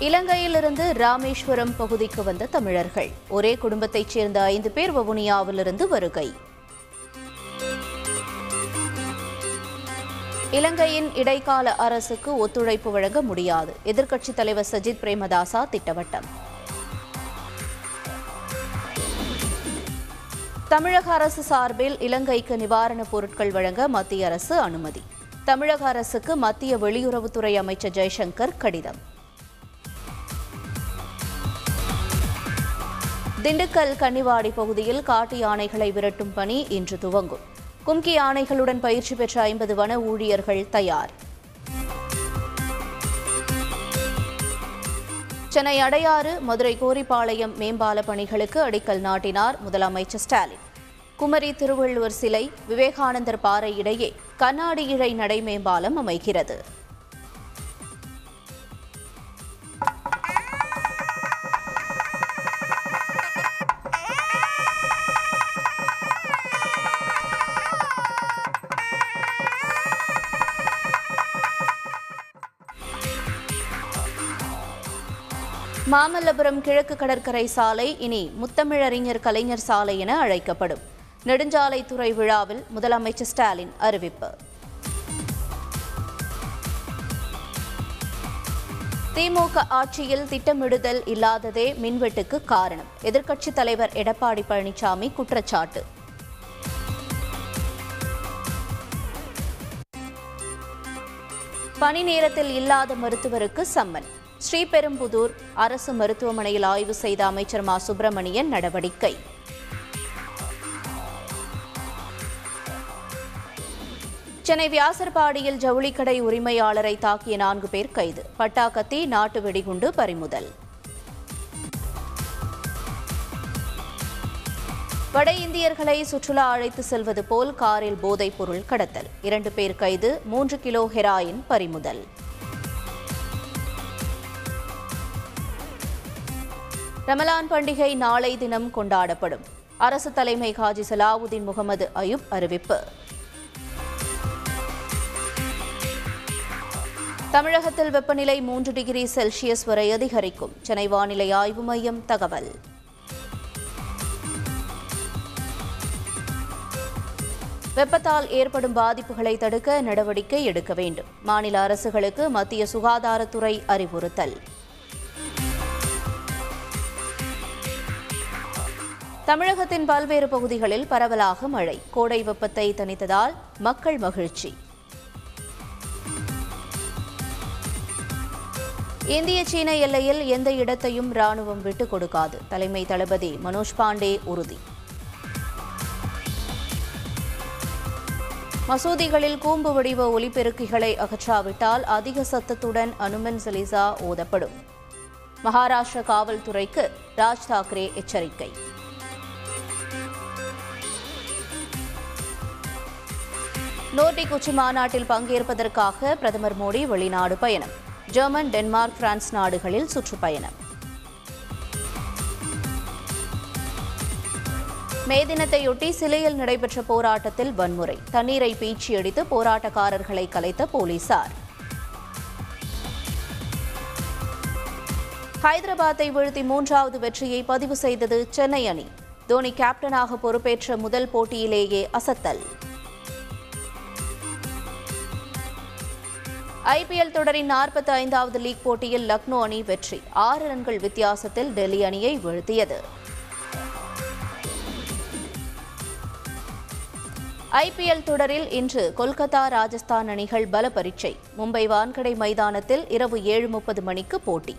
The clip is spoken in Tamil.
இலங்கையிலிருந்து ராமேஸ்வரம் பகுதிக்கு வந்த தமிழர்கள். ஒரே குடும்பத்தைச் சேர்ந்த ஐந்து பேர் வவுனியாவிலிருந்து வருகை. இலங்கையின் இடைக்கால அரசுக்கு ஒத்துழைப்பு வழங்க முடியாது. எதிர்க்கட்சித் தலைவர் சஜித் பிரேமதாசா திட்டவட்டம். தமிழக அரசு சார்பில் இலங்கைக்கு நிவாரணப் பொருட்கள் வழங்க மத்திய அரசு அனுமதி. தமிழக அரசுக்கு மத்திய வெளியுறவுத்துறை அமைச்சர் ஜெய்சங்கர் கடிதம். திண்டுக்கல் கன்னிவாடி பகுதியில் காட்டு யானைகளை விரட்டும் பணி இன்று துவங்கும். கும்கி யானைகளுடன் பயிற்சி பெற்ற ஐம்பது வன ஊழியர்கள் தயார். சென்னை அடையாறு மதுரை கோரிப்பாளையம் மேம்பால பணிகளுக்கு அடிக்கல் நாட்டினார் முதலமைச்சர் ஸ்டாலின். குமரி திருவள்ளுவர் சிலை விவேகானந்தர் பாறை இடையே கண்ணாடி இழை நடைமேம்பாலம் அமைகிறது. மாமல்லபுரம் கிழக்கு கடற்கரை சாலை இனி முத்தமிழறிஞர் கலைஞர் சாலை என அழைக்கப்படும். நெடுஞ்சாலைத்துறை விழாவில் முதலமைச்சர் ஸ்டாலின் அறிவிப்பு. திமுக ஆட்சியில் திட்டமிடுதல் இல்லாததே மின்வெட்டுக்கு காரணம். எதிர்க்கட்சித் தலைவர் எடப்பாடி பழனிசாமி குற்றச்சாட்டு. பணி நேரத்தில் இல்லாத மருத்துவருக்கு சம்மன். ஸ்ரீபெரும்புதூர் அரசு மருத்துவமனையில் ஆய்வு செய்த அமைச்சர் மா. சுப்பிரமணியன் நடவடிக்கை. சென்னை வியாசர்பாடியில் ஜவுளிக்கடை உரிமையாளரை தாக்கிய நான்கு பேர் கைது. பட்டாக்கத்தி நாட்டு வெடிகுண்டு பறிமுதல். வட இந்தியர்களை சுற்றுலா அழைத்து செல்வது போல் காரில் போதைப் பொருள் கடத்தல். இரண்டு பேர் கைது மூன்று கிலோ ஹெராயின் பறிமுதல். ரமலான் பண்டிகை நாளை தினம் கொண்டாடப்படும். அரசு தலைமை காஜி சலாவுதீன் முகமது அயூப் அறிவிப்பு. தமிழகத்தில் வெப்பநிலை மூன்று டிகிரி செல்சியஸ் வரை அதிகரிக்கும். சென்னை வானிலை ஆய்வு மையம் தகவல். வெப்பத்தால் ஏற்படும் பாதிப்புகளை தடுக்க நடவடிக்கை எடுக்க வேண்டும். மாநில அரசுகளுக்கு மத்திய சுகாதாரத்துறை அறிவுறுத்தல். தமிழகத்தின் பல்வேறு பகுதிகளில் பரவலாக மழை. கோடை வெப்பத்தை தணித்ததால் மக்கள் மகிழ்ச்சி. இந்திய சீன எல்லையில் எந்த இடத்தையும் ராணுவம் விட்டுக் கொடுக்காது. தலைமை தளபதி மனோஜ் பாண்டே உறுதி. மசூதிகளில் கூம்பு வடிவ ஒலிபெருக்கிகளை அகற்றாவிட்டால் அதிக சத்தத்துடன் அனுமன் சலிசா ஓதப்படும். மகாராஷ்டிர காவல்துறைக்கு ராஜ் தாக்கரே எச்சரிக்கை. நோர்டிக் உச்சி மாநாட்டில் பங்கேற்பதற்காக பிரதமர் மோடி வெளிநாடு பயணம். ஜெர்மன் டென்மார்க் பிரான்ஸ் நாடுகளில் சுற்றுப்பயணம். மே தினத்தையொட்டி சிலையில் நடைபெற்ற போராட்டத்தில் வன்முறை. தண்ணீரை பீச்சியடித்து போராட்டக்காரர்களை கலைத்த போலீசார். ஹைதராபாத்தை வீழ்த்தி மூன்றாவது வெற்றியை பதிவு செய்தது சென்னை அணி. தோனி கேப்டனாக பொறுப்பேற்ற முதல் போட்டியிலேயே அசத்தல். ஐபிஎல் தொடரின் நாற்பத்தி ஐந்தாவது லீக் போட்டியில் லக்னோ அணி வெற்றி. ஆறு ரன்கள் வித்தியாசத்தில் டெல்லி அணியை வீழ்த்தியது. ஐபிஎல் தொடரில் இன்று கொல்கத்தா ராஜஸ்தான் அணிகள் பல பரீட்சை மும்பை வான்கடை மைதானத்தில் இரவு ஏழு முப்பது மணிக்கு போட்டி.